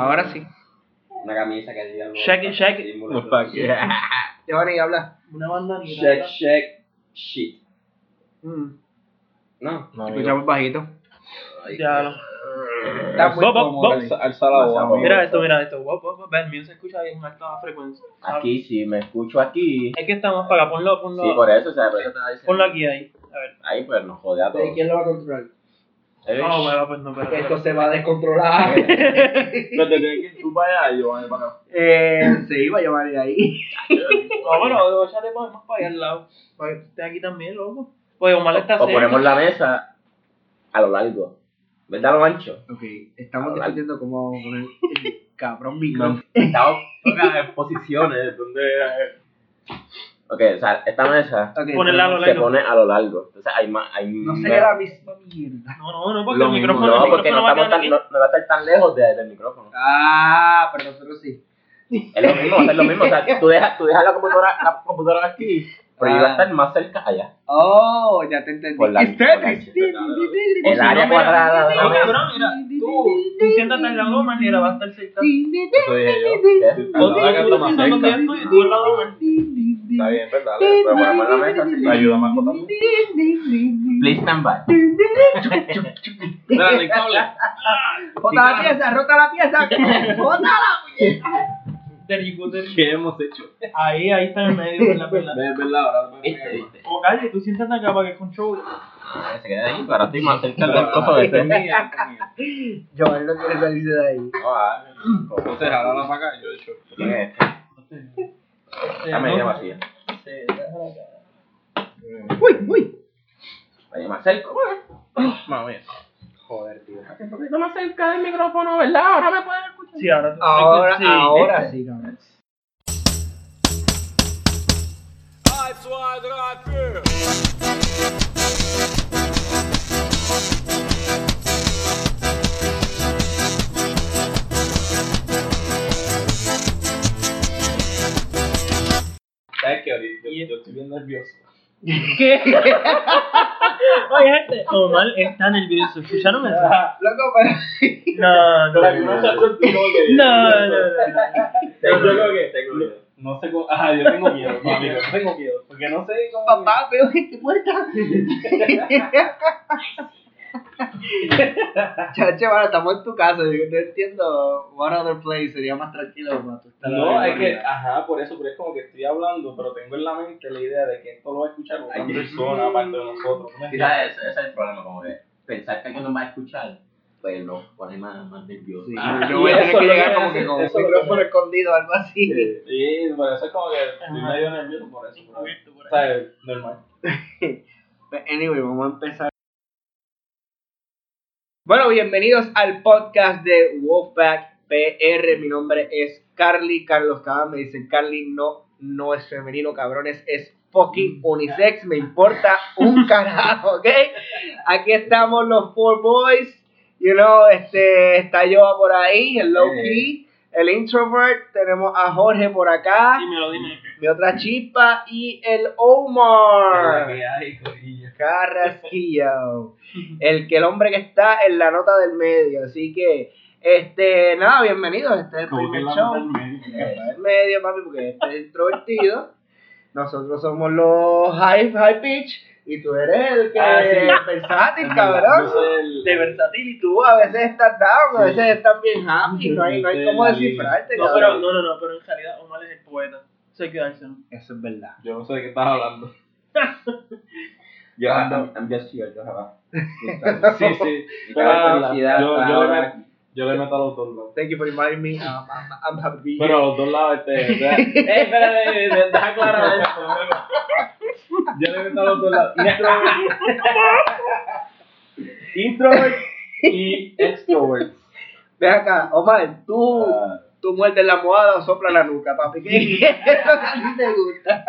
Ahora sí. Una camisa que diga algo. Shake it, shake it. símbolo. Fuck yeah. Giovanni, habla. Una bandanita. Shake, shake, shit. Mm. No. No, Escuchamos bajito. Ya lo. Está muy. Alza, la voz, amigo. Mira esto, mira esto. Wow, wow. Ve, el mío se escucha bien en alta frecuencia. Aquí sí, me escucho aquí. Es que estamos para acá. Ponlo, ponlo. Sí, por eso, o sea, por eso te. Ponlo aquí, ahí. A ver. Ahí pues nos jode a todos. ¿Y quién lo va a controlar? ¿Eh? No, bueno, pues no, pero. Esto se va a descontrolar. Pero te tienes que ir tú para allá y yo voy para acá. eh, se iba Giovanni de ahí. No, bueno, échate más más para allá al lado. Para que esté aquí también, loco. Pues Omar está O cerca. ponemos la mesa a lo largo. ¿Verdad? A lo ancho. Ok, estamos Hablar. discutiendo cómo poner el cabrón micrófono. Estamos en posiciones donde. Ok, o sea, esta mesa Ok, Ponerla a lo se pone a lo largo. Entonces hay más. Hay No sería la misma mierda. No, no, no, porque Lo el micrófono, no, el porque no, va estamos tan, no, no va a estar tan lejos de- del micrófono. Ah, pero nosotros sí. Es lo mismo, es lo mismo. O sea, tú dejas, tú dejas la computadora, la computadora aquí, pero yo voy a estar más cerca allá. Oh, ya te entendí. Por la- por la-. El área no, cabrón, mira. Tú, tú siéntate al lado de Omar, mira, va a estar cerca. Eso dije yo. ¿Qué? O tú, tú te sientas donde yo estoy y tú. Está bien, ¿verdad? Pero ponemos la mesa así. Ayuda más botando. Please stand by. Espérate, el cable. Rota la pieza, rota la pieza. Rota la go. ¿Qué hemos hecho? Ahí, ahí está en medio, ¿verdad? ¿verdad? Es verdad, ahora me ¿Viste? ¿Viste? O calle, tú siéntate acá para que control. Ah, Se queda ahí, pero ahora estoy más cerca del coso de este. Giovanni no quiere salirse de ahí. Ah, Entonces, ahora la acá, yo he hecho. ¿Quién es este? La media Uy, uy. Vaya más cerca. Mamá mía. Joder, tío. Un poquito más cerca del micrófono, ¿verdad? Ahora me pueden escuchar. Sí, ahora tú. Ahora, sí. ahora sí, cabrón. ¿Sabes qué? Ahorita yo, yo estoy bien nervioso. ¿Qué? Oye, gente, Omar está nervioso. ¿Escucharon eso? Loco, pero. No, no, no se no. que. No, no, no. Yo creo que. No sé cómo. Ajá, yo tengo miedo, amigo. Yo tengo miedo. Porque no sé cómo. Papá, veo gente muerta. Chacho, bueno, estamos en tu casa. Digo, no entiendo. What other place sería más tranquilo para tú estar No, ahí, es que, ajá, por eso, pero es como que estoy hablando, pero tengo en la mente la idea de que esto lo va a escuchar otra persona aparte de nosotros. Quizás ese, ese es el problema, como que pensar que alguien nos va a escuchar, pues nos pone más, más nerviosos. Sí, Ah, yo voy a tener que llegar que como que con un micrófono escondido o algo así. Sí, por eso es como que estoy medio nervioso por eso. por ahí. ¿Sabes? Normal. But Anyway, vamos a empezar. Bueno, bienvenidos al podcast de Wolfpack PR. Mi nombre es Carly. Carlos Cabán me dicen Carly, no, no es femenino, cabrones, es fucking unisex. Me importa un carajo, ¿ok? Aquí estamos los four boys. You know, este, está Joa por ahí, el low key, el introvert. Tenemos a Jorge por acá, Dímelo, dímelo. mi otra chispa y el Omar. Carrasquillo. El que el hombre que está en la nota del medio. Así que, este, nada, bienvenidos. Este es el primer la show. nota del medio. Del medio, papi, porque este es introvertido. Nosotros somos los high, high pitch. Y tú eres el que Ah, sí. es versátil, cabrón. el- De versátil y tú a veces estás down, a Sí. veces estás bien happy. No hay, no hay Sí, cómo descifrarte, No, cabrón. pero, no, no, no, pero en realidad Omar es el poeta. Eso hay que dárselo. Eso es verdad. Yo no sé de qué estás hablando. Yo, I'm, I'm just here, java. Sí, sí. Felicidad Yo, le meto, yo le meto a los dos lados. Thank you for inviting me. Um, I'm, I'm happy to be Pero a los dos lados, este. ¡Eh, espérate! Deja aclarar esto. Yo le meto a los dos lados. Introvert. Introvert y extrovert. Ve acá, Omar, tú, Ah, tú muerdes la almohada o sopla la nuca, papi. ¿Qué es lo que a ti te gusta?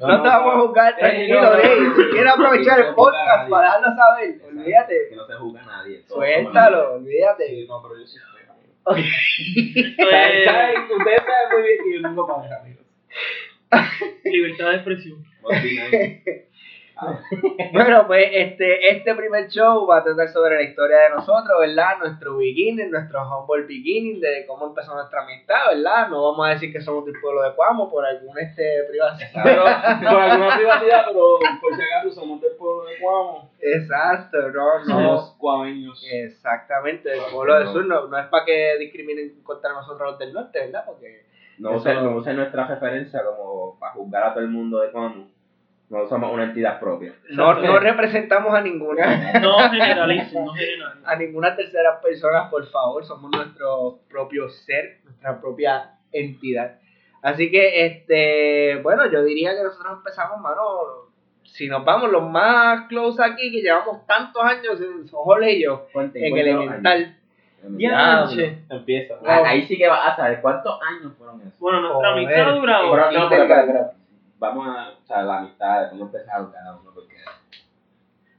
No, te vamos a juzgar, Eh, tranquilo, no, no, no. Si quieres aprovechar No el podcast para dejarlo saber, Que olvídate. no se juzga nadie. Suéltalo, olvídate. Sí, no, pero yo sí. ¿Saben? Ustedes saben muy bien que yo pareja, amigos. Libertad de expresión. Bueno, pues este, este primer show va a tratar sobre la historia de nosotros, ¿verdad? Nuestro beginning, nuestro humble beginning, de cómo empezó nuestra amistad, ¿verdad? No vamos a decir que somos del pueblo de Cuamo por algún este privacidad. Pero, por alguna privacidad, pero por si acaso somos del pueblo de Cuamo. Exacto, no, no. Somos cuameños. Exactamente, del pueblo del sur, no, no es para que discriminen contra nosotros los del norte, ¿verdad? Porque No usen, no nuestra referencia como para juzgar a todo el mundo de cómo. No somos una entidad propia. no, no representamos a ninguna. No generalices, no generalices. a ninguna tercera persona, por favor, somos nuestro propio ser, nuestra propia entidad. Así que, este, bueno, yo diría que nosotros empezamos, mano, si nos vamos los más close aquí, que llevamos tantos años, en Jorge y yo, en elemental. Dianche. Empieza. Ah, Ahí sí que vas a saber cuántos años fueron esos. Bueno, nuestra amistad dura No, vamos a, o sea, la amistad, cómo empezaron cada uno, porque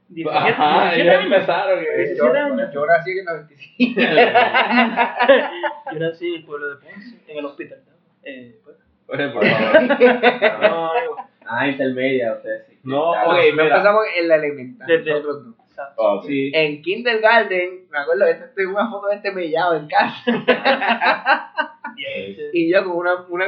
17, Ajá, 17 ellos años. empezaron. Yo, eh. Siete años. yo nací en el 95. Yo nací en el pueblo de Ponce, en el hospital. Eh, pues. Oye, por favor. No, Ah, intermedia, ustedes sí. No. Ok, no empezamos en la elemental. Desde- nosotros dos. Ok. Sí. En Kindergarten, me acuerdo, tengo una foto de este mellado en casa. Y yo con una, una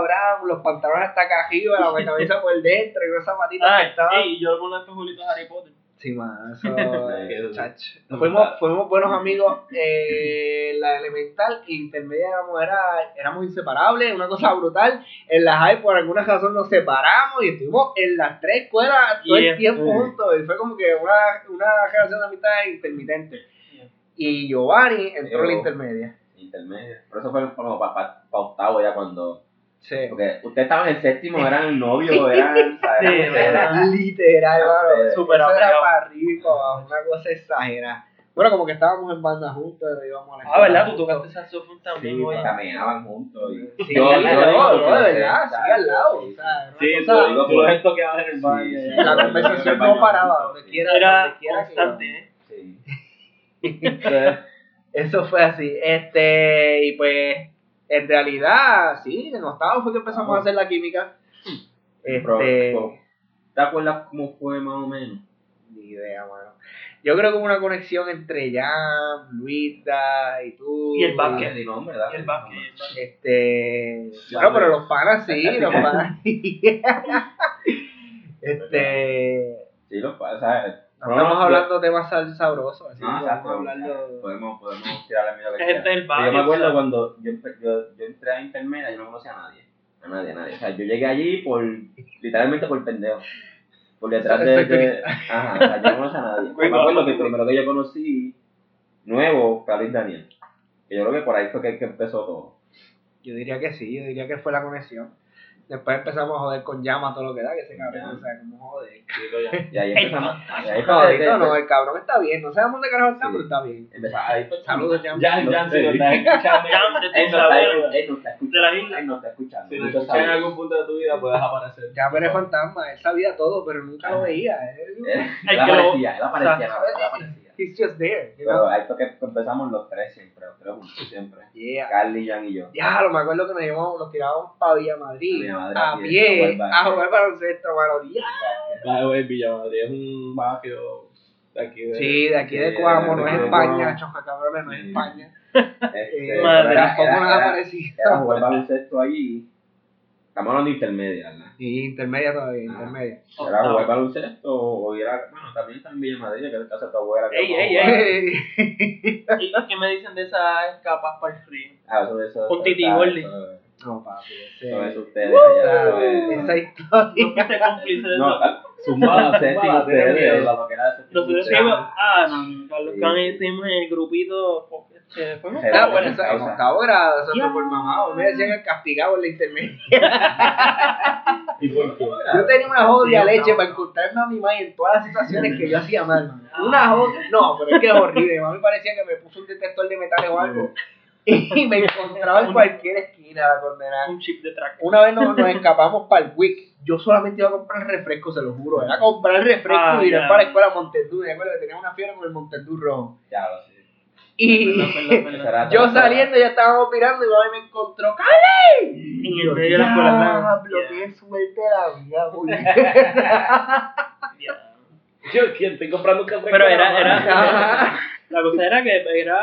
brown, los pantalones hasta acá arriba, la camisa por dentro y unas zapatitas que Ay, estaban. ey, yo con espejuelitos de Harry Potter. Eso. Chacho. Fuimos, fuimos buenos amigos. Eh, la elemental e intermedia éramos, era, éramos inseparables, una cosa brutal. En la high, por alguna razón, nos separamos y estuvimos en las tres escuelas todo Yeah. el tiempo Mm. juntos. Y fue como que una, una relación de amistad intermitente. Yeah. Y Giovanni entró en la intermedia. Intermedia. Por eso fue como para octavo ya cuando. Sí. Porque ustedes estaban en el séptimo, eran novios, eran. Sí, ¿verdad? Literal, Ah, ustedes. Súper Eso era para arriba una cosa exagerada. Bueno, como que estábamos en banda juntos, íbamos a la Ah, ¿verdad? Tú juntos. tocaste saxofón también, Sí, caminaban juntos. Y... Sí, Yo- yo sé, verdad, sí, al lado. Sí, o sea, era una Sí, cosa- tú, tú los toqueabas en el baño. Sí, sí. ya. la conversación no paraba, donde quiera, Era donde quiera que constante. ¿eh? Sí. Eso fue así. Este, y pues, en realidad, sí, en octavo fue que empezamos a hacer la química. Este, ¿Te acuerdas cómo fue más o menos? ni idea, mano. Yo creo que hubo una conexión entre Jan, Luisa y tú. Y el básquet. Y el básquet. y el básquet. Este. Ya, Bueno, pero los panas sí, los panas sí. este. Sí, los pa- estamos hablando de temas sal- sabrosos, así No, que exacto. vamos a hablarlo. Podemos, podemos tirarle miedo a Es gente del Yo me acuerdo cuando yo, yo, yo entré a intermedia, yo no conocía a nadie. A nadie, a nadie. O sea, yo llegué allí por, literalmente por pendejo. Por detrás de, Ajá, o sea, yo no conocía a nadie. Yo me acuerdo que el primero que yo conocí, nuevo, fue a Luis Daniel. Que yo creo que por ahí fue que, que empezó todo. Yo diría que sí, yo diría que fue la conexión. Después empezamos a joder con llama todo lo que da, que ese cabrón no sabe cómo joder. Y ahí empezamos. Y ahí No, el cabrón está bien, no sabemos de carajo está, pero está bien. Saludos, Jan. ya, ya, si lo estás escuchando. Él no está, está escuchando. Él no está escuchando. Si lo Muchos escuchas en algún punto de tu vida, puedes aparecer. Ya pero es fantasma, él sabía todo, pero nunca lo veía. Él, lo- aparecía, él aparecía. He's just there. you Pero know? ahí fue que empezamos los tres siempre, los tres juntos siempre. Yeah. Carly, Jan y yo. Ya, lo me acuerdo que nos llevamos, nos tirábamos para Villa Madrid, Villa Madrid, a a pie, a jugar a baloncesto, mano. Ya. By the way, Villamadrid es un barrio de aquí de. Sí, de aquí de Cuamo, no es España, choca cabrones, no es. España. Este, Eh, Madre, tampoco nada era- parecido. Era jugar baloncesto ahí. Estamos hablando de intermedia, ¿verdad? Y intermedia todavía, Ah. intermedia. Era jugar baloncesto o ir a. Bueno, también está en Villa Madrid, que es el casa de tu abuela. que Ey, ey, jugar. ¿Y qué me dicen de esas escapas para el frío? Ah, eso, eso. Un titi no, papi, ese, eso es ustedes allá. Eso es. esa historia. ¿No fuiste cómplice de No, eso? Zumbada, Séptimo zumbada, ustedes, Nosotros fuimos, ah, no, no, Carlos Can en el grupito, Ah, bueno, eso en octavo grado, eso fue por mamá. Me decían el castigado en la intermedia. ¿Y por qué? Yo tenía una jodia Sí, leche no. para encontrarme a mi mamá en todas las situaciones que yo hacía mal. man. Una jodia. No, pero es que es horrible. Mi mamá me parecía que me puso un detector de metales o algo. Y me encontraba en cualquier esquina la condenada. un chip de track. Una vez nos, nos escapamos para el WIC. Yo solamente iba a comprar refresco, se lo juro. Era comprar refresco Ah, y ir ya. para la escuela Montendú. Me acuerdo que tenía una fiebre con el Montendú rojo. Ya lo sé. Y yo saliendo ya estábamos mirando y me encontró. ¡Cali! En el medio de la escuela blanca. Diablo, Yeah. qué suerte la vida, güey. Ya. Yo que estoy comprando un café. Pero era, era, la cosa era que era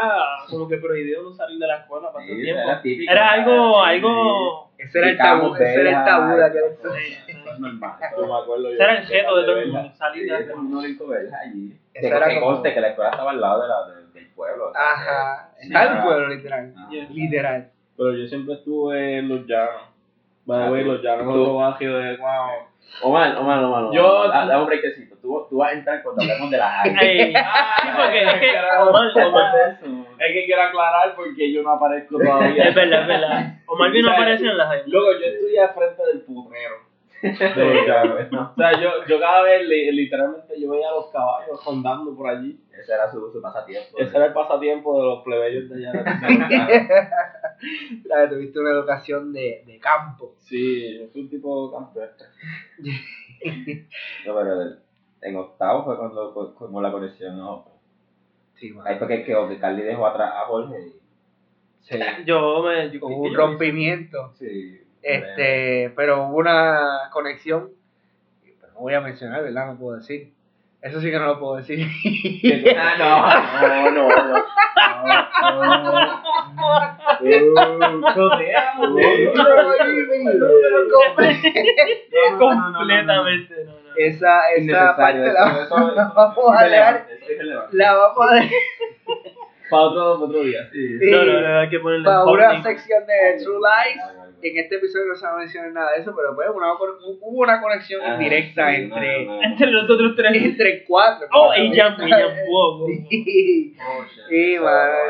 como que prohibido no salir de la escuela para ese Sí, tiempo. era típico. Era algo, algo, Ese era el tabú, ese era el tabú de aquel Eso es normal. No me acuerdo yo. ese era el jeto de todo el mundo, salir de la verla allí. Eso era que como- conste que la escuela estaba al lado de la, de- del pueblo. o sea, Ajá. Está el Ah. pueblo, literal. Ah. Yeah. Literal. Pero yo siempre estuve en los llanos. Va Ah, a ver, tú- los llanos otro barrio de wow. Omar, Omar, Omar, Omar. Yo- Da, da un brequecito. Tú, tú vas a entrar cuando hablemos de la. Ey, sí, porque es que. Omar, Omar, Es que quiero aclarar porque yo no aparezco todavía. es verdad, es verdad. Omar vino a aparecer en las high. Luego, yo estoy al frente del putrero. De. No, O sea, yo, yo cada vez, li- literalmente, yo veía a los caballos rondando por allí. Ese era su, su pasatiempo. Ese era el pasatiempo de los plebeyos de allá. La que tuviste una educación de, de campo. Sí, yo fui un tipo campestre. No, pero el- en octavo fue cuando co- como la conexión. ¿no? Sí, Ahí fue que, que, que Carly dejó atrás a Jorge. y- Sí. Yo me. Yo, Hubo un yo- rompimiento. Sí. Este, pero hubo una conexión. pero No voy a mencionar, ¿verdad? No puedo decir. Eso sí que no lo puedo decir. Ah, no, no, no. no. no. Completamente, no, no. Esa, esa parte eso, la, eso, eso, la vamos a dejar. La vamos a dejar Para otro, otro día. Sí, Sí. No, no, no, hay que ponerle para un una sección de True Lies. En este episodio no se va a mencionar nada de eso, pero pues una, hubo una conexión Ah, indirecta sí, entre, no, no, no. Entre nosotros tres. entre cuatro. Oh, y ya, y ya, wow, wow. Sí. Oh,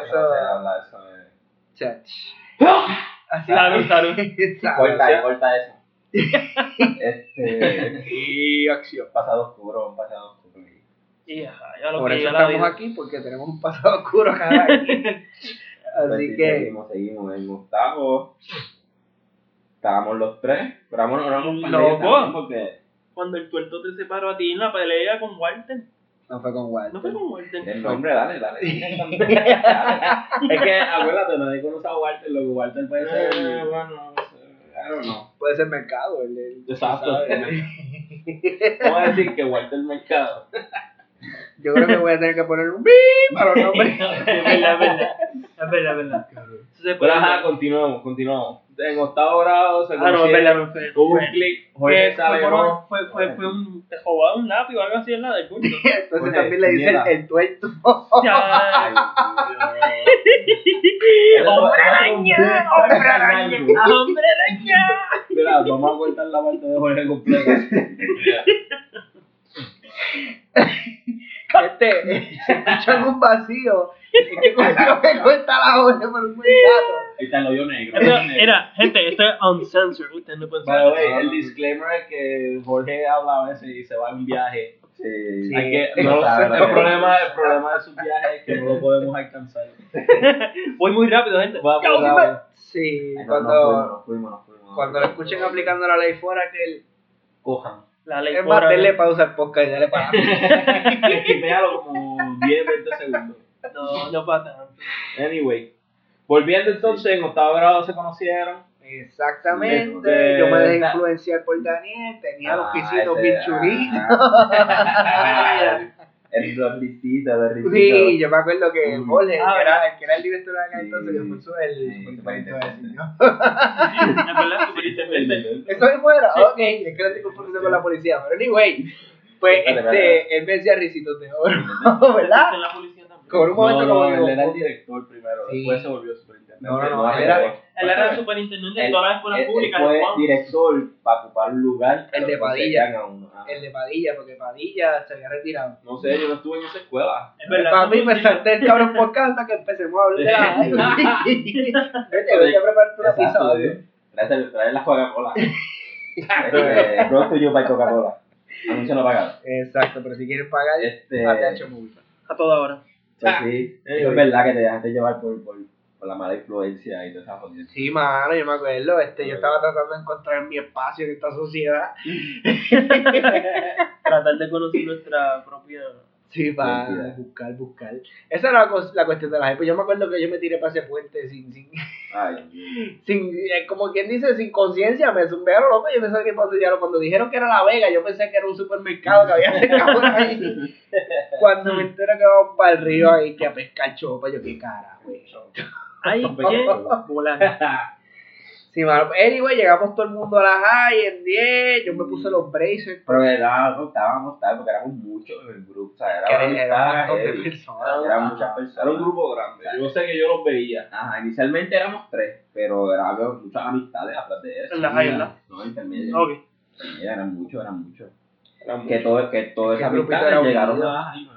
Eso, Salud, salud. Salud. Corta, corta eso. Este. Y acción. Pasado oscuro, un pasado oscuro. Ya lo Por que eso estamos vida. aquí, porque tenemos un pasado oscuro cada. Pues Así sí, que, Seguimos, seguimos. En octavo. Estábamos los tres. Pero vamos, no vamos No, porque. Cuando el tuerto te separó a ti en la pelea con Walter. no fue con Walter. No fue con Walter. El nombre, dale, dale. Es que, acuérdate, nadie conoce a Walter, lo que Walter puede ser. Eh, bueno, I don't know. Puede ser mercado. El, el- Exacto. ¿sabes? Vamos a decir que Walter Mercado. Yo creo que voy a tener que poner un bip para los nombres. es verdad, es verdad. Es verdad, es verdad. Pero ajá, continuamos, continuamos. En octavo grado se Ah, no, es conocieron, verdad, no fue. Hubo un clic, Jorge fue, sale por- fue, fue, fue un. Te robaba un lápiz o algo así en la del curso. Entonces también le dicen el tuerto. Ya. ¡Hombre araña! ¡Hombre araña! ¡Hombre araña! Mira, vamos a cortar la parte de Jorge completa. Este, se escucha un vacío. Me corta la hora por un buen gato. Ahí está el hoyo negro. Era, gente, esto es uncensored. Ustedes no pueden saber. way, el disclaimer es que Jorge habla a veces y se va en viaje. Sí. Sí. Hay que, no, el, problema, el problema de sus viajes es que no lo podemos alcanzar. Voy muy rápido, gente. Va Ya, por lado. Sí, Ay, no, cuando, Nos fuimos, fuimos. cuando lo escuchen aplicando la ley fuera, que el, Cojan. La ley es más, denle pausa al podcast y dale para Esquipealo como 10, 20 segundos. No, no para tanto. Anyway. Volviendo entonces, en octavo grado se conocieron. Exactamente. Este, Yo me dejé influenciar por Daniel, tenía los Ah, pisitos ese- bien chulitos. ah. El los listitos, los listitos. Sí, yo me acuerdo que Mm. Jorge, Ah, que, era, el que era el director de acá Sí. entonces, que su- el Sí, superintendente, iba a decir, ¿no? Superintendente. Eso es fuera, Sí. ok, es que no estoy confundiendo con la policía, pero anyway, pues este, él me decía risitos de oro, ¿verdad? Por un momento no, como no, él era el director primero, Sí. después se volvió superintendente. No, no, no, No, él era Él era el superintendente de Él- todas las escuelas Él- él públicas. de fue director para ocupar un lugar. que El de Padilla. a uno. Ah. el de Padilla, porque Padilla se había retirado. No sé, yo no estuve en esa escuela. Es verdad. Para mí me salté el cabrón por hasta que empecemos a hablar de la Vete, vete a prepararte una pizza. Traes traes la Coca-Cola. Este, Brought to you by Coca-Cola. Anuncio no pagado. Exacto, pero si quieres pagar, Este, Movie. A toda hora. Pues sí, eso Anyway. es verdad que te dejaste llevar por, por, por la mala influencia y toda esa jodida. Sí, mano, yo me acuerdo, este, yo estaba tratando de encontrar mi espacio en esta sociedad. Tratar de conocer nuestra propia Sí, para buscar, buscar. Esa era la, la cuestión de la gente. Yo me acuerdo que yo me tiré para ese puente sin, sin, Ay, sin eh, como quien dice, sin conciencia, me zumbearon loco. Yo pensaba que cuando, ya- cuando dijeron que era La Vega, yo pensé que era un supermercado que había cerca por ahí. Cuando me entero que vamos para el río ahí que a pescar chopa, yo qué cara, güey. Ay, ¿qué? Sí, mano. Anyway, llegamos todo el mundo a la high en 10. Yo me puse los braces. Pero era, no estábamos tal porque éramos muchos en el grupo, o sea, era, era, era un una montón de personas. Eran muchas personas. Era un grupo grande. Yo sé que yo los veía. Ajá, inicialmente éramos tres, pero era, había muchas amistades atrás de eso. En la high, ¿verdad? No, intermedio. Ok. Intermedio, eran muchos, eran muchos. Eran Que todo, que todas Que esas el grupito amistades era llegaron a la high,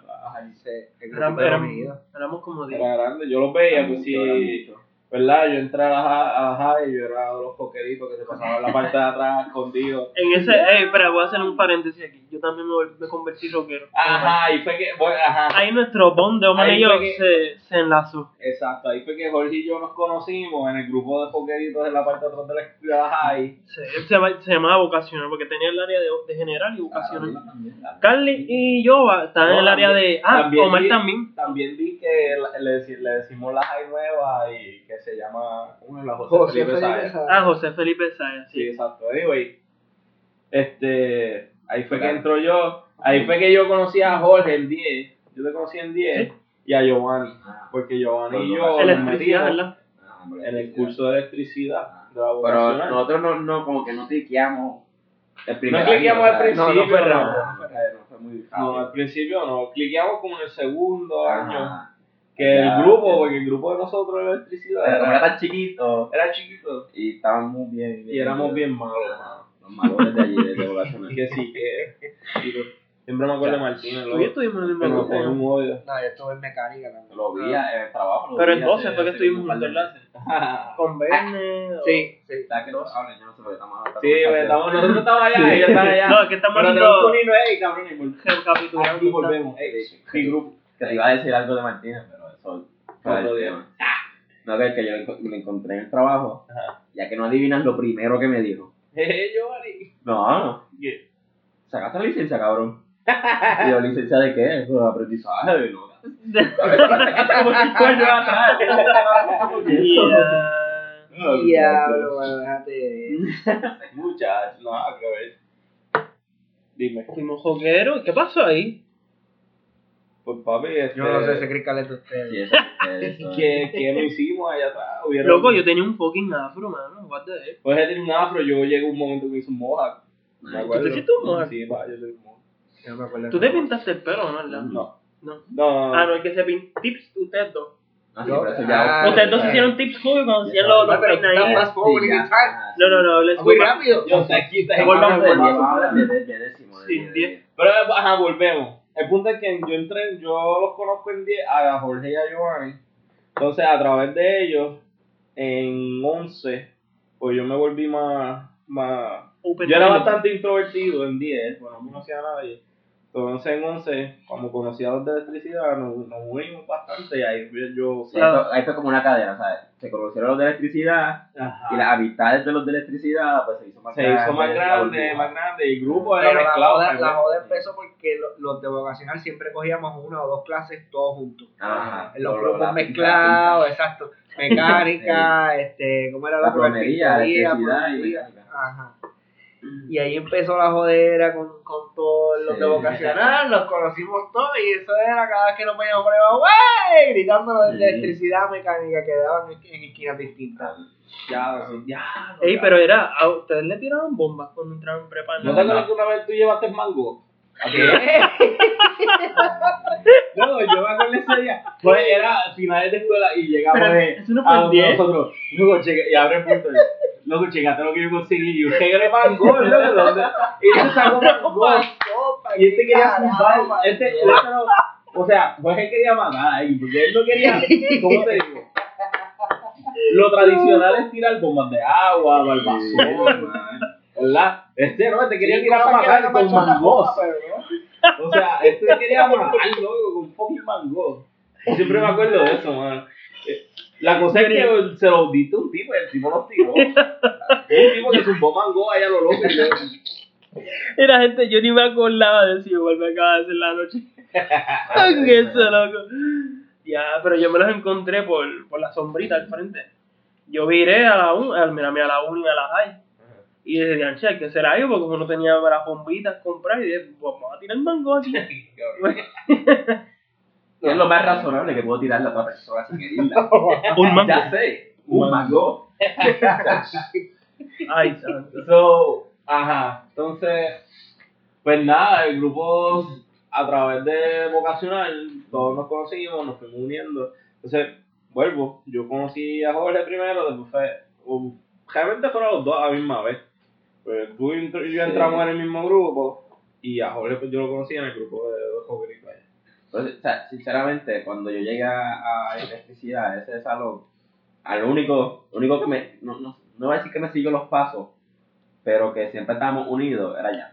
Éramos, como 10. Era grande. Yo los veía, pues sí. ¿Verdad? Yo entré a la, ja- a la high y yo era de los coqueritos que se pasaban la parte de atrás escondidos. En ese, eh, espera, voy a hacer un paréntesis aquí. Yo también me, me convertí rockero. Ajá, y fue que. bueno, ajá. Ahí nuestro bond de Ahí y yo que- se, se enlazó. Exacto, ahí fue que Jorge y yo nos conocimos en el grupo de coqueritos en la parte de atrás de la, de la high. Se, se, se llamaba vocacional porque tenía el área de, de general y vocacional. Ah, también, también. Carly y yo están en el área también- de. Ah, también Omar vi- también. También vi que le, le decimos la high nueva y que se llama. ¿Cómo es la José, José Felipe Felipe Sáenz. Sáenz. Ah, José Felipe Saya, Sí, sí. exacto. Anyway, este, ahí fue que entró yo. Ahí fue que yo conocí a Jorge en 10. Yo te conocí en 10 y a Giovanni. Ah, Porque Giovanni y yo Electricidad, ¿verdad? ah, en el sí, curso de electricidad de la Pero nosotros no, no, como que no cliqueamos el primer No cliqueamos al año, o sea, No, no principio. fue no, no, no fue muy No, rápido. al principio no. Cliqueamos como en el segundo año. Que Ya, el grupo, ya. porque el grupo de nosotros de electricidad Pero era era, tan chiquito era chiquito y estábamos bien, y éramos bien malos. Ajá, Los malones de allí, de. Y que sí, que. siempre me acuerdo de Martínez. Tú y estuvimos en el que mismo grupo. un odio. No, yo estuve en mecánica también. Lo vi en el trabajo. lo Pero vi en 12 hace- fue que estuvimos juntos, meses. Con Verne. o- Sí, sí. ¿Sabes que no hablen? Yo no sé porque estamos hablando Sí, estamos, nosotros estamos allá, ellos están allá. No, es que estamos Pero haciendo tenemos que unirnos, ey, cabrón, y volvemos. Ey, mi grupo. Que te iba a decir algo de Martínez, pero Otro día. No, que, que yo me encontré en el trabajo, Ajá. ya que no adivinas lo primero que me dijo. Eh, Giovanni. No, no, ¿Qué? sacaste la licencia, cabrón. Y yo, ¿licencia de qué? Pues aprendizaje, ¿no? Como si coño atrás. Yeah. Diablo, bueno, déjate. Muchachos, nada que ver. Dime. Jogueros. ¿Qué pasó ahí? Pues papi, este, Yo no sé, se cree caleta ustedes. Sí. ¿qué, ¿qué no hicimos allá atrás? Hubieron- Loco, yo tenía un fucking afro, mano. What the heck? Pues él tiene un afro, yo llegué a un momento que hice un mohawk. ¿Tú te hiciste un mohawk? Sí, pa, yo soy un mohawk. Yo no me acuerdo. Tú te pintaste el pelo, ¿no? ¿verdad? No. No. No, Ah, no, el que se pintó. Tips, ustedes dos. Ah, sí, pero eso ya. Ah, ustedes dos hicieron tips joven cuando hacían los, los Ah, pero más tal. No, no, no, let's Muy rápido. yo sé aquí está. Volvamos Vamos de de diez. vamos de de- de décimo. de Sí, diez, de diez. diez. Pero, ajá, volvemos. El punto es que yo entré, yo los conozco en 10 a Jorge y a Giovanni. Entonces, a través de ellos, en 11, pues yo me volví más. más Open yo era bastante introvertido en 10, pues no conocía a nadie. Entonces, en 11, como conocía a los de electricidad, nos, nos unimos bastante y ahí yo. Sí, esto- ahí fue como una cadena, ¿sabes? Se conocieron los de electricidad Ajá. y las amistades de los de electricidad, pues se hizo más se grande. hizo más se grande, más grande. Y el grupo era Pero la mezclado. joda, la ¿no? joda empezó porque lo- los de vocacional siempre cogíamos una o dos clases todos juntos. Ajá. En los Lo- grupos la- mezclados, exacto. Mecánica, este, ¿cómo era La otro? plomería, electricidad y. Ajá. Y ahí empezó la jodera con, con todos los de vocacional, los conocimos todos y eso era cada vez que nos veíamos por ahí, ¡wey! Gritando de Sí. electricidad mecánica que daban en, en esquinas distintas. Ya, sí, ya. Ey, pero era, a ustedes le tiraron bombas cuando entraron prepa. ¿No te acuerdas que una vez tú llevaste mango? No, yo me acuerdo ese día. Pues era finales de escuela y llegamos Pero eh, eso no fue a el donde 10. nosotros. Luego, checa, y abre el punto. Luego, checate lo que yo conseguí. Y de ¿no? ¿De dónde? Y este sacó mango. Y este quería zumbar. Este, este no- o sea, pues él quería matar ahí. Porque él no quería. ¿Cómo te digo? Lo tradicional es tirar bombas de agua, barbazón, ¿verdad? Este no, este quería tirar para matar con mangos. O sea, este quería matar, loco, con fucking mango. Siempre me acuerdo de eso, man. Eh, La cosa es que se los diste un tipo y el tipo los tiró. Un tipo que zumbó mango allá a lo loco. y yo- Era gente, yo ni me acordaba de eso, igual me acaba de hacer la noche. Tan eso, loco. Ya, pero yo me los encontré por, por la sombrita al frente. Yo viré a la 1, mira, mira, a la 1 y a la high. Y dije, "Dianche, hay que hacer algo porque uno tenía las bombitas comprar y dije, "Pues vamos a tirar mango aquí. Es lo más razonable que puedo tirar la otra persona sin herirla. Un mango. Ya sé, un mango. Ay, santo. So, ajá, entonces, pues nada, el grupo a través de vocacional, todos nos conocimos, nos fuimos uniendo. Entonces, vuelvo, yo conocí a Jorge primero, después fue, um, realmente fueron los dos a la misma vez. Pues tú y yo entramos en el mismo grupo y a Jorge pues yo lo conocí en el grupo de, de Jorge. Entonces, o sea, sinceramente, cuando yo llegué a electricidad, a ese salón, al único, único que me, no, no, no voy a decir que me siguió los pasos, pero que siempre estábamos unidos, era Jan.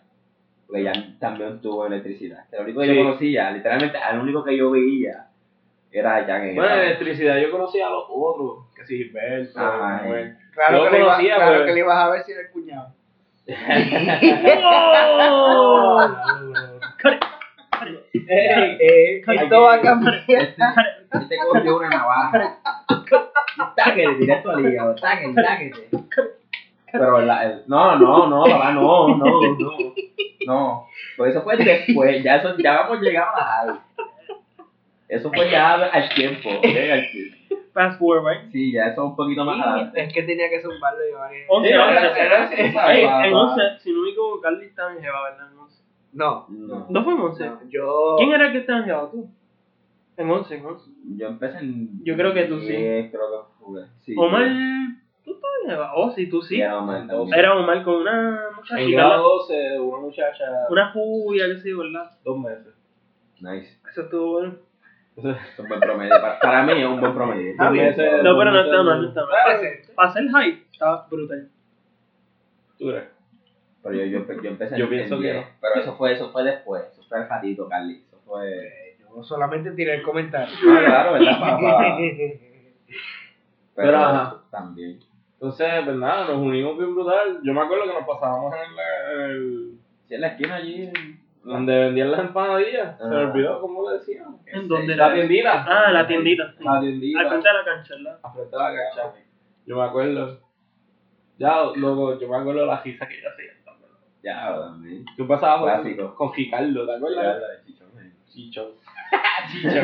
Porque Jan también tuvo electricidad. El único que Sí. yo conocía, literalmente, al único que yo veía, era Jan en Bueno, en el electricidad yo conocía a los otros, que sí, Gilberto. Claro, Yo que, le iba- conocía, claro pues. que le ibas a ver si era el cuñado. ¡Oh! Eh, esto va a cambiar. Este cogió una navaja. Táquete, directo al hígado. Táquete, táquete. Pero la, el- no, no, no, papá, no, no, no. No. Pues eso fue después, ya, eso, ya vamos llegado a high. Eso fue ya al tiempo, al tiempo. Fast forward. Sí, ya eso un poquito más adelante. Es que tenía que zumbarlo yo. María. 11, Sí, 11. era- era- era- Ey, Papá. en 11, si no me equivoco, Carly estaba en Jeva, ¿verdad? En 11. No, No. ¿No fue en 11? no, yo. ¿Quién era el que estaba en Jeva? ¿Tú? En 11, en 11. Yo empecé en. Yo creo que tú sí. diez, creo que fue. Sí. Omar, ¿tú estabas en Jeva? Oh, sí, tú sí. Sí, era Omar. Era Omar con una En muchachita, grado 12, una muchacha, una rubia, que sí, ¿verdad? dos meses. Nice. Eso estuvo bueno. Es un buen promedio. Para, para mí es un buen promedio. Ah, bien. No, pero no está mal, no está mal. Para hacer high, estaba brutal. ¿Tú crees? Pero yo, yo, yo empecé Yo en- pienso en que 10. no. Pero eso fue, eso fue después. Eso fue el ratito, Carly. Eso fue. Yo solamente tiré el comentario. No, claro, ¿verdad? Pa- pa- Pero, ajá. También. Entonces, pues nada, nos unimos bien brutal. Yo me acuerdo que nos pasábamos en, la- en el. Sí, en la esquina allí. Donde vendían las empanadillas. Se me Ah. olvidó cómo le decían. ¿En dónde La era? tiendita. Ah, la tiendita. sí. La Al tiendita. frente de la cancha, ¿verdad? a frente de la cancha. Yo me acuerdo. Ya, luego, yo me acuerdo de la risa que ella hacía. Ya, también. Tú pasabas Clásico. con, con Ricardo, ¿te Ya, acuerdas? la de Chichón. Chicho. Chicho.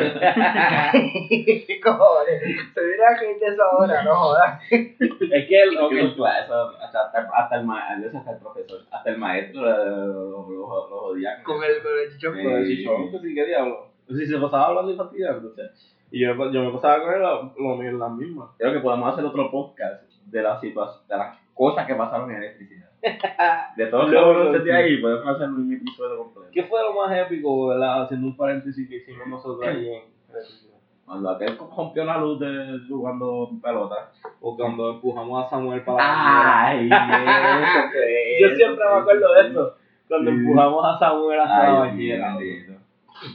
Se viene gente eso ahora, no jodas. es que el, ok, Eso, claro, eso, hasta, hasta, hasta el ma- a veces hasta el profesor, hasta el maestro eh, lo, odian. Con el, con el chichón. con el chichón, pues sí, ¿qué diablo? Si se pasaba hablando infantil, entonces. Y yo, yo me pasaba con él lo, las mismas. Creo que podemos hacer otro podcast de las situaciones, de las cosas que pasaron en electricidad. De todos los que sí. de ahí, podemos hacer un episodio completo. ¿Qué fue lo más épico, verdad? Haciendo un paréntesis que hicimos nosotros ahí en Cuando aquel rompió la luz de jugando pelota. O cuando empujamos a Samuel para la Ay, eso Yo siempre me acuerdo de eso. Cuando empujamos a Samuel hasta la bañera.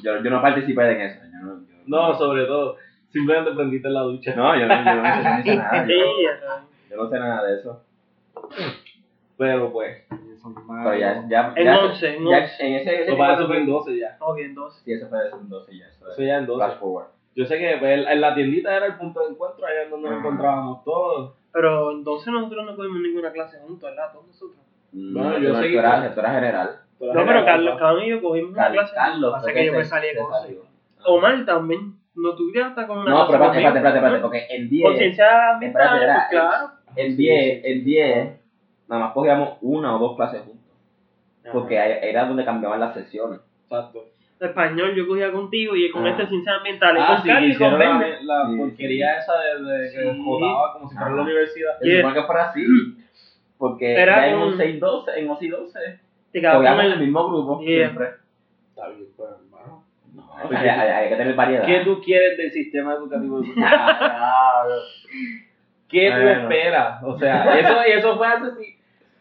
Yo, yo no participé en eso. Yo no, yo- No, sobre todo, simplemente prendiste en la ducha. no, yo no, yo no sé, no hice nada. Yo no sé nada de eso. Pero pues, Pero ya, ya, En ya, 11, en ya 11. en ese, ese eso para eso fue en de- 12 ya. Oh, bien, 12. Sí, eso fue en 12 ya. Eso, Eso ya en 12. Flash forward. Yo sé que pues, en la tiendita era el punto de encuentro, allá donde nos Ajá. encontrábamos todos. Pero en 12 nosotros no cogimos ninguna clase juntos, ¿verdad? Todos nosotros. No, Bueno, tú, yo no- sé tú que- eras, tú eras general. No, pero Carlos, Carlos y yo cogimos una clase. Carlos Pasa que yo me salí con salió. Omar también. No tuvieras hasta con una No, pero espérate, espérate, espérate, espérate, porque en 10, Conciencia ambiental, pues claro. en 10, en 10, nada más cogíamos una o dos clases juntos. Porque ahí- era donde cambiaban las sesiones. Exacto. Español yo cogía contigo y con Ah. este ciencias ambientales. Ah, con sí, y con la, la Sí, porquería esa de, de que Sí. votaba como si fuera Ajá. la universidad. Se Yeah. que fuera así. Porque Era era en con- 11 y 12, en 11 y 12, Te quedaba con cogíamos en el el... mismo grupo Yeah. siempre. Está bien, pues, hermano. No, o sea, hay, hay- hay que tener variedad. ¿Qué tú quieres del sistema educativo? Ah, ¿Qué tú Bueno. esperas? O sea, eso, eso fue hace,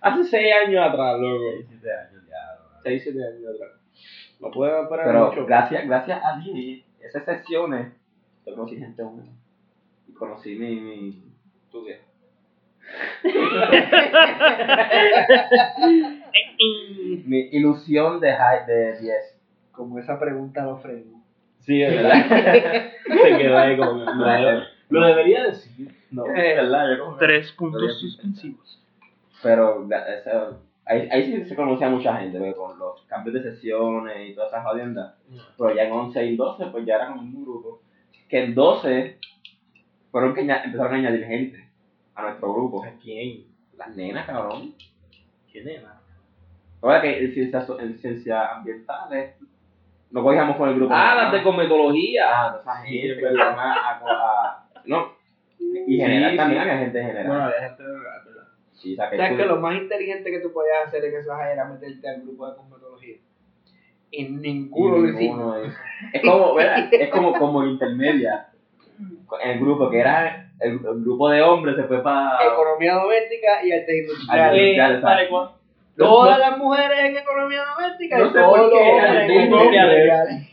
hace seis años atrás, loco. 17 años ya. Seis, siete años atrás. No pueden esperar Pero mucho. gracias, gracias a ti, esas sesiones, yo conocí gente buena. Y conocí mi, mi ¿Tú qué? Mi ilusión de, high, de 10. como esa pregunta lo frenó. Sí, es verdad. Se quedó ahí como lo debería decir. No. Eh, ¿Verdad? Yo como- Tres puntos suspensivos. Pero eso- ahí, ahí sí se conocía mucha gente, ¿ve? con los cambios de sesiones y todas esas jodiendas. Pero ya en 11 y 12, pues ya era como un grupo. Que en 12 fueron que empezaron a añadir gente a nuestro grupo. ¿A quién? Las nenas, cabrón. ¿Quién era? Ahora que en ciencias, en ciencias ambientales no cogíamos con el grupo. Ah, las de cometología. Ah, esa Sí, gente iban a, a- a- No. Y Sí, general también sí. había gente en general. Bueno, había gente de verdad. ¿verdad? sí, o sea, que ¿Sabes tú- que lo más inteligente que tú podías hacer en esas era meterte al grupo de cosmetología? Y ninguno lo hicimos. Es como, ¿verdad? Es como, como intermedia. En el grupo, que era el, el grupo de hombres se fue para. Economía doméstica y artes Al- industriales. ¿cuál? Todas las mujeres en economía doméstica No y sé todos por los qué, hombres en hombre. industriales.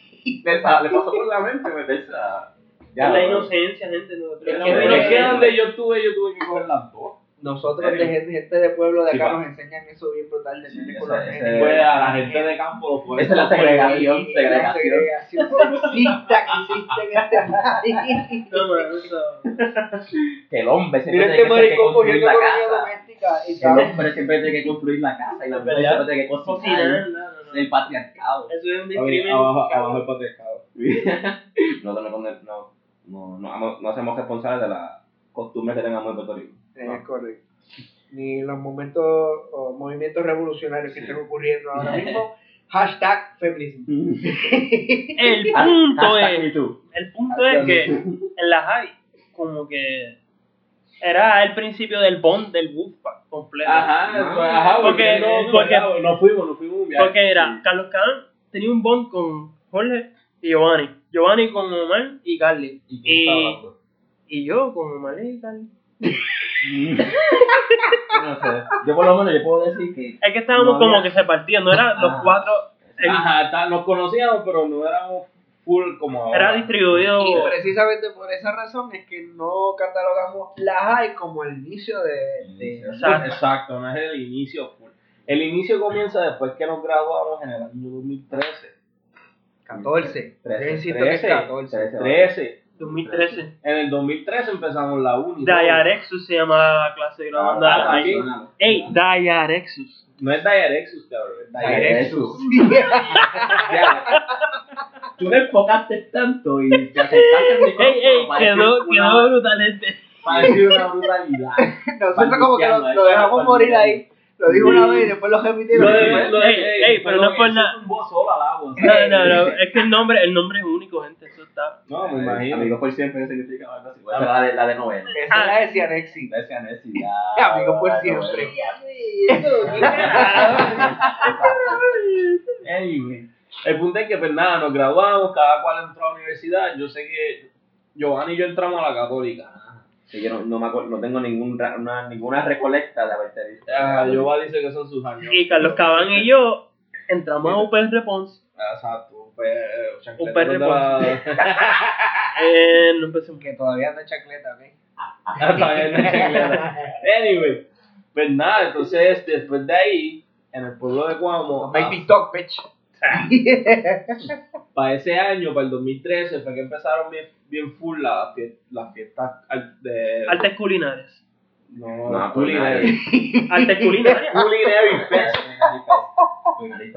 Le pasó por la mente meterse a. Es la inocencia, gente. Nosotros Es que- Pero es que donde yo estuve, yo tuve que coger las dos. Nosotros de gente, gente de pueblo de Sí, acá va. nos enseñan eso bien brutal de Sí, ese- con. Pues a la gente de campo lo fue. Esa es la segregación, segregación. segregación sexista que existe en este país. No, man, eso- Que el hombre siempre Mira tiene este que, construir la casa. doméstica y El hombre siempre tiene que construir la casa y la mujer siempre tiene que Cocinar, no, no, no. El patriarcado. Eso es un discrimen. abajo, abajo el patriarcado. No, no, no, no, no, no hacemos responsables de las costumbres que tengamos en Puerto Rico. Es correcto. Ni los momentos o movimientos revolucionarios que Sí. estén ocurriendo ahora mismo. Hashtag feminismo. El punto es, el punto es que en la high, como que era el principio del bond del Wolfpack completo. Ajá, No. pues, ajá, Porque- no, porque- no, no fuimos, no fuimos un viaje. Porque era, Carlos Cadán tenía un bond con Jorge y Giovanni. Giovanni con Omar y Carly. ¿Y quién Y, hablando? y yo con Omar y Carly. No sé. Yo por lo menos yo puedo decir que Es que estábamos No como había- que se partían, no eran los Ah. cuatro. el- Ajá, ta- nos conocíamos, pero no éramos full como ahora. era distribuido. Y precisamente por esa razón es que no catalogamos la high como el inicio de. de- Exacto. Exacto, no es el inicio full. El inicio comienza después que nos graduamos en el año 2013. 14. Yo Trece. insisto que es 13. 14. Trece. 13. 2013. En el 2013 empezamos la uni. Diarexus se llama la clase de grabando Ah, a la aquí. high. Ey, Diarexus. No es Diarexus, cabrón. Es Diarexus. Tú me enfocaste tanto y te micrófono. Ey, ey, parecía quedó, una- quedó brutal este. Parecía una brutalidad. Nosotros como que lo, lo dejamos morir ahí. Lo dijo una vez y después lo remitieron. Lo de- lo de- Ey, ey, pero no es por nada. No, no, no, es que el nombre, el nombre es único, gente, eso está. No, me imagino. Amigos por siempre, ¿qué significa? Algo así. La de, la de novela. Esa es la de Cianexi. Decía Nessie, ya. Amigos por la siempre. Anyway, el punto es que pues nada, nos graduamos, cada cual entró a la universidad. Yo sé que Giovanni y yo entramos a la católica. Sí, yo no, no, me acuerdo, no tengo ningún, ra- una, ninguna recolecta de haberte visto. Ah, Giovanni dice que son sus años. Y Carlos Cabán y yo entramos a UPR Pons. Exacto, pues, Un chancletas de la- Eh, no empecemos. Que todavía no es chacleta, ¿ok? Está bien, no chancletas. Anyway, pues nada, entonces después de ahí, en el pueblo de Cuamo, Make me talk, bitch. para ese año, para el 2013, fue que empezaron bien, bien full las fie- las fiestas de... Artes culinarias. no, No, culinary. Artes culinarias. Culinary Fest.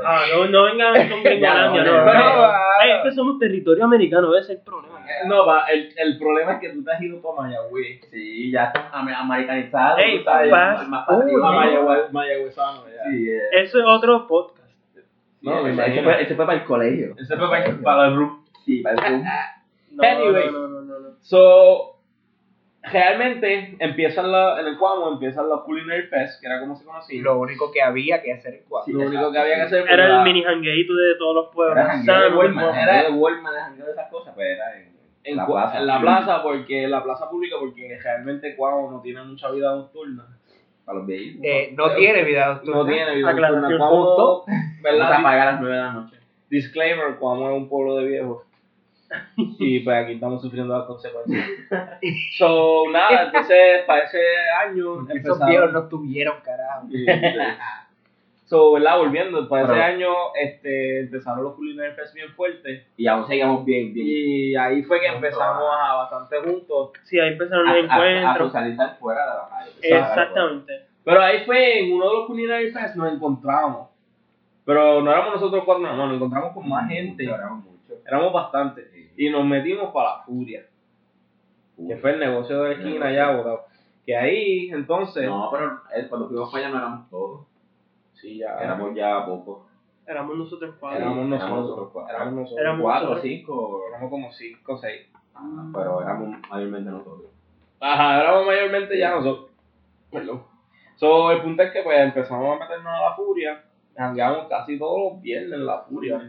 Ah, no, no vengan con Gringolandia, no. no, no, no, no. Ey, es que somos territorio americano, ese es el problema. No, va, el, el problema es que tú te has ido para Mayagüez. Sí, ya está am- americanizado. Ey, tú sabes, más- más me ese- imagino. ese fue- ese fue para el colegio. Ese fue para, para el room. Sí, para el Zoom. No, Anyway. no, no, no, no. So, realmente empiezan la, en el Cuamo empiezan los Culinary Fest, que era como se conocía. lo único que había que hacer en Cuauhtémoc. Sí, Lo único que había que hacer Era el mini jangueito de todos los pueblos. Era de Sano, Walmart, era de Walmart, de esas cosas, pues era en, en, la plaza. en la plaza, porque la plaza pública, porque realmente Cuamo no tiene mucha vida nocturna. Para los viejitos. Eh, no tiene vida No nocturna. tiene vida nocturna. Cuamo, Vamos a ¿verdad? apagar a las 9 de la noche. Disclaimer, Cuamo es un pueblo de viejos. Y pues aquí estamos sufriendo las consecuencias. So, nada, entonces para ese año Esos viejos no tuvieron, carajo. So, ¿verdad? Volviendo, para ese año este, empezaron los Culinary Fest bien fuertes. Y aún seguíamos bien, bien. Y ahí fue que empezamos a bastante juntos. Sí, ahí empezaron a, los a- a encuentros. socializar fuera de la calle. Exactamente. Pero ahí fue en uno de los Culinary Fest nos encontramos. Pero no éramos nosotros cuatro, no, nos encontramos con más gente. Éramos muchos. Éramos bastantes. Y nos metimos para la furia. Que fue el negocio de la esquina allá. Que ahí, entonces. No, pero eh, cuando fuimos para allá no éramos todos. Sí, ya. Éramos ya pocos. Éramos nosotros cuatro. Éramos nosotros. cuatro. Éramos nosotros. Éramos Cuatro, nosotros. cinco. Éramos como cinco o seis. Ah, pero éramos mayormente nosotros. Ajá, éramos mayormente ya nosotros. Perdón. So, el punto es que pues empezamos a meternos a la furia. Jangueamos casi todos los viernes en la furia.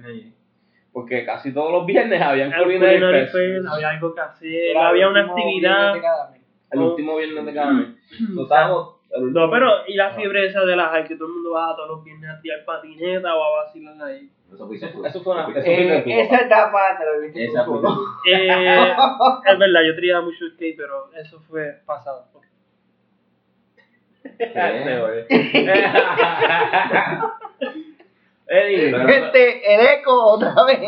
Porque casi todos los viernes habían El Culinary Fest. Había algo que hacer, había el una último actividad. viernes de cada mes. El último viernes de cada mes. Estábamos- No, pero y la fiebre esa de la high que todo el mundo va todos los viernes a tirar patineta o a vacilar ahí. Eso fue Eso- eso fue una- eso Eh, esa etapa te la viste Esa tú fue. Eh, es verdad, yo tiraba mucho skate, pero eso fue pasado. Pero- Gente, el eco otra vez.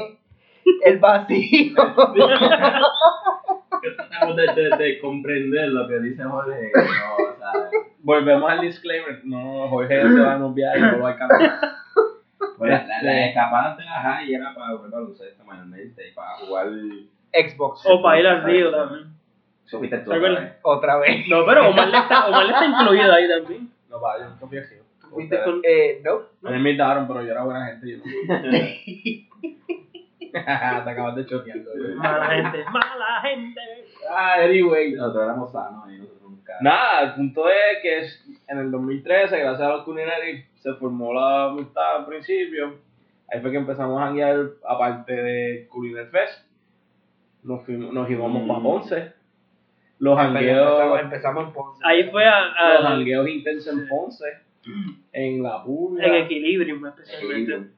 El vacío. Tratamos de, de, de comprender lo que dice Jorge. No, o sea, volvemos al disclaimer. No, Jorge se va a un viaje y no va a cambiar. pues, la, la, la escapada de la high era para jugar baloncesto mayormente, para jugar. Xbox. O para ir al río también. Eso fuiste tú. Otra vez. No, pero Omar le está, Omar le está incluido ahí también. No, va, yo no fui así. Con- Eh, no. Me invitaron, pero yo era buena gente. Yo no. Te acabas de chotear. güey. Mala gente, mala gente. Ah, anyway. Nosotros éramos sanos y nosotros nunca. Nada, el punto es que es- en el 2013, gracias a los Culinary, se formó la amistad al principio. Ahí fue que empezamos a janguear, aparte de Culinary Fest. Nos, fuimos, nos íbamos Mm. para Ponce. Los jangueos, empezamos en Ponce. Ahí fue a, a- los jangueos intensos en Ponce. En la pulga. en equilibrio, especialmente.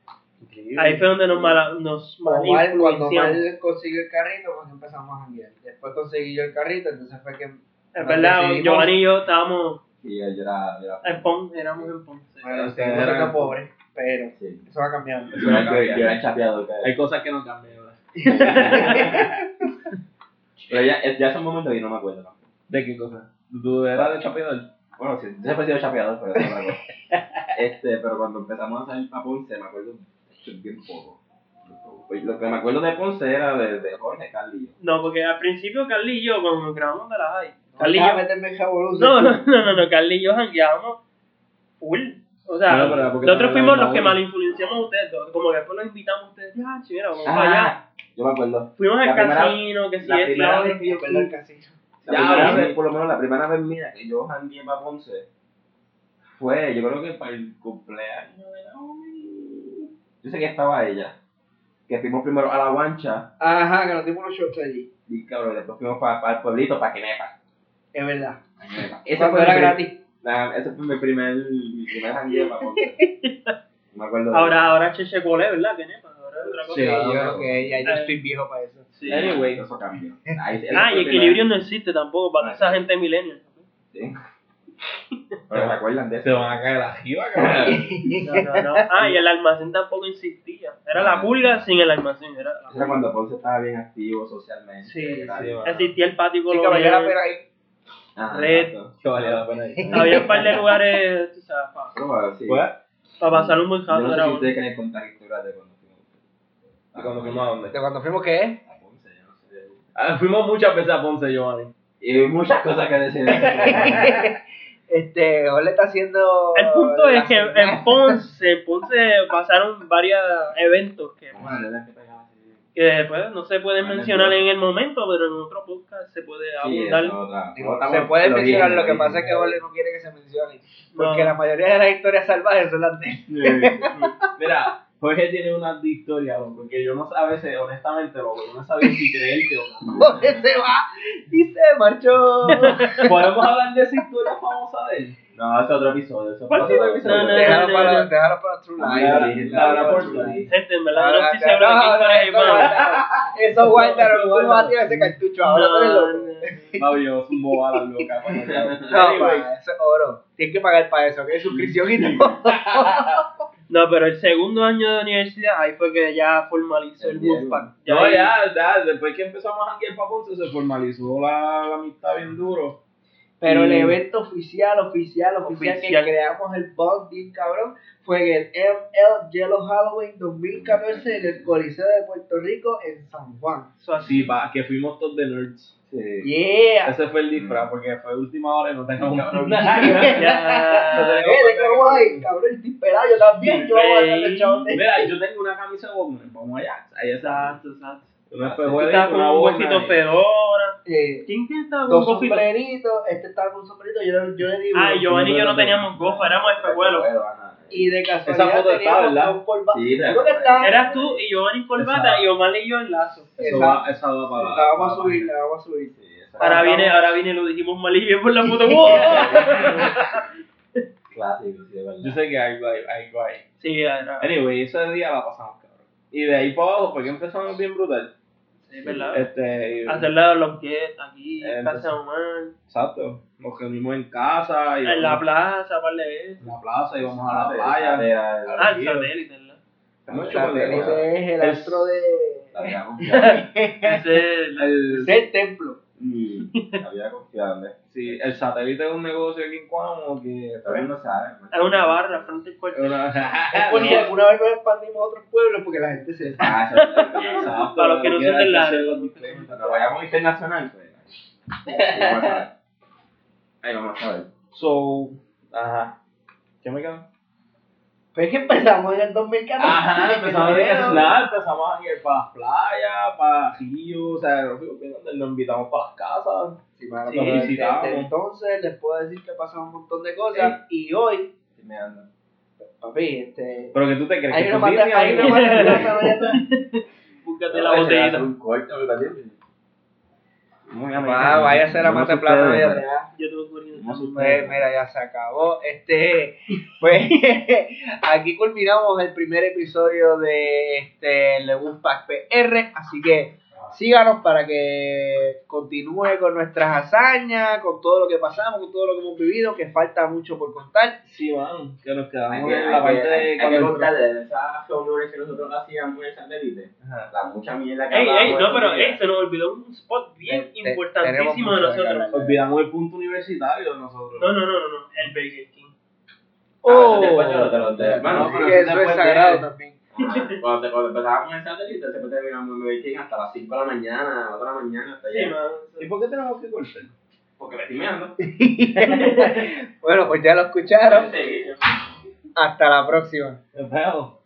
Increíble. Ahí fue donde nos, mala, nos mal cuando. Mal consiguió el carrito, pues empezamos a janguear. Después conseguí yo el carrito, entonces fue que. Es verdad, Giovanni y yo estábamos Y yo era. yo era en Ponce, éramos en Ponce. Bueno, Ustedes eran- pobres, pero sí. eso va cambiando. Yo era, yo, yo era. Hay cosas que no cambian. ¿verdad? Pero ya, es- ya son momentos que no me acuerdo. ¿De qué cosas? ¿Tú eras de chapeador? Bueno, sí, siempre he sido chapeador, pero eso es otra cosa. Este, pero cuando empezamos a salir para Ponce, me acuerdo bien poco. Pues Lo que me acuerdo de Ponce era de, de Jorge, Carly y yo. No, porque al principio Carly y yo, cuando nos grabamos de la high, Carly y Déjame yo, meterme en Jabolú. no, no, no, no, no, Carly y yo jangueábamos full. O sea, nosotros no fuimos los que mal influenciamos a ustedes dos. Como que después los invitamos a ustedes, ya, mira, vamos para allá. Ah, yo me acuerdo. Fuimos al La primera- casino, que si la primera vez que yo Perdón, fui, casino. la Ya, primera por lo menos la primera vez mía que yo jangué para Ponce fue, yo creo que para el cumpleaños de Naomi. Yo sé que estaba ella. Que fuimos primero a la guancha Ajá, que nos dimos unos shots allí. y cabrón, después fuimos para, el pueblito, para Quenepa. Es verdad. Cuando fue era gratis. Nah, ese fue mi primer, mi primer jangueo para. No me acuerdo de Ahora, ahora Cheche Cole, ¿verdad? Que nepa, ahora es otra cosa. Sí, ah, yo creo que ya yo estoy viejo para eso. Sí. Anyway. Eso cambió. Ahí- Ah, y equilibrio no existe tampoco para toda esa gente millennial. Sí. Pero me acuerdan de Se van a caer la jiba, cabrón. No, no, no. Ah, y el almacén tampoco existía. Era la pulga sin el almacén. Era la Era cuando Ponce estaba bien activo socialmente. Sí, sí, man. Existía el patio Sí, que valía la colonial. pena ahí. Ajá, Red. exacto. Que valía la pena ir. Había un par de lugares, tú sabes, para Pero, sí. Pues, pasar un buen Yo rato. no sé si bueno. ustedes quieren contar historias de cuando fuimos. ¿Y cuando fuimos a dónde? De cuando fuimos, ¿qué? A Ponce, yo no sé. Ah, fuimos muchas veces a Ponce, Giovanni. Y muchas cosas que decir. Este, Ole está haciendo. El punto es que señal. en Ponce, en Ponce pasaron varios eventos que, que pues, no se pueden mencionar en el momento, pero en otro podcast se puede Sí, abundar. eso. Digo, se puede mencionar, lo que pasa es que. Ole no quiere que se mencione. Porque No. la mayoría de las historias salvajes son las de. Mira, Jorge tiene unas historias, loco, porque yo no sé, a veces, honestamente, loco, yo no sabía si creerte o no. Ole se va y se marchó. ¿Podemos hablar de esa historia famosa de él? No, es otro episodio. Eso ¿Cuál fue otro episodio. No, no, déjalo, no, para, no. déjalo para True sí, porta. sí. Gente, en verdad, no estoy seguro de qué historia eso más. Eso guárdalo, no vas a tirar ese cartucho ahora, No, no. No, balas locas. cuando ya- No, eso es oro. Tienes que pagar para eso, que es suscripción y todo. No, pero el segundo año de universidad, ahí fue que ya formalizó el. Wolfpack. No, ahí- ya, ya, después que empezamos a janguear para Ponce se formalizó la, la amistad bien duro. Pero el Y- evento oficial, oficial, oficial, Oficial. que creamos el bond bien cabrón fue en el ML Yellow Halloween 2014 en el Coliseo de Puerto Rico en San Juan. Eso así. Sí, pa, que fuimos todos de nerds. Sí. Yeah. Ese fue el disfraz, porque fue última hora y no teníamos Cabrón. Ya. Eh, ¿de cómo hay? Cabrón, estoy pelado, yo también. Yo voy a darle el chabón de- Mira, yo tengo una camisa de Walkman, vamos allá. Ahí está. Exacto, exacto. Una con una un huesito fedora. Eh, ¿Quién quién estaba con un gofito? sombreritos, este estaba con un sombrerito, yo, yo le digo. Ah, y Giovanni y yo no teníamos gofo, éramos espejuelos. Y de Esa casualidad foto está, teníamos ¿verdad? dos. Sí, Creo que está. Eras tú y Giovanni en corbata y Omar y yo en lazo. Eso Esa- va, esa va para La vamos a subir, la vamos a subir. Sí, esa- Ahora viene, ahora viene, lo dijimos mal y bien por la foto. ¡Wow! Clásico, sí, es verdad. Yo sé que algo hay, algo hay. Sí, era. Anyway, ese día la pasamos. Y de ahí para abajo, porque empezamos bien brutal. Sí, ¿verdad? Este, y- Hacer la- los get aquí, en casa Omar, Exacto. Nos reunimos en casa. Y en la plaza, par de veces. en la plaza, íbamos a la Ah, playa. Ah, el satélite, ¿verdad? Ese es el astro de. Ese, es el templo. Mm, Había confiado en él. Sí, el satélite es un negocio aquí en Cuamo que... Todavía no sabe. es una barra frente al cuarto. Una- alguna vez nos expandimos a otros pueblos porque la gente se. Ah. Exacto, Para los que no son del lado. Cuando vayamos internacional, pues. Ahí vamos a ver. Ahí vamos a ver. So, ajá. ¿Qué me queda? Pues es que empezamos en el 2014. Ajá, empezamos a Pero- vacacionar, empezamos a ir para las playas, para ríos, o sea, nos invitamos para las casas. Sí, mano, Sí, pero desde- visitamos. desde entonces les puedo decir que pasaron un montón de cosas y hoy, Sí, me ando. papi, este. Pero que tú te crees que tú mata plátano allá atrás. Búscate No, la ese va a botellita. ser un corte, ¿verdad? Muy Va, vaya a hacer la mata plátano allá atrás. Yo Pues mira, ya se acabó. Este, pues aquí culminamos el primer episodio de este Le Pack PR, así que síganos para que continúe con nuestras hazañas, con todo lo que pasamos, con todo lo que hemos vivido, que falta mucho por contar. Sí, man, que nos Hay quedamos que, en la parte hay- de hay que contarle de esas reuniones que nosotros hacíamos en el satélite. Ajá. La mucha mierda que Ey, ey, no, pero ey, se nos olvidó un spot bien Te- te- importantísimo de nosotros. Olvidamos el punto universitario de nosotros. No, no, no, no, no, el Burger King. Ah, Oh, después de lo- de lo- bueno, sí, pero que eso es después de- sagrado también. Cuando, te- cuando empezábamos en el satélite, siempre terminamos en Burger King hasta las 5 de la mañana, 4 de la mañana, hasta Sí, allá. ¿Y por qué tenemos que cortar? Porque me estoy meando. Bueno, pues ya lo escucharon. Sí. Hasta la próxima. Nos vemos.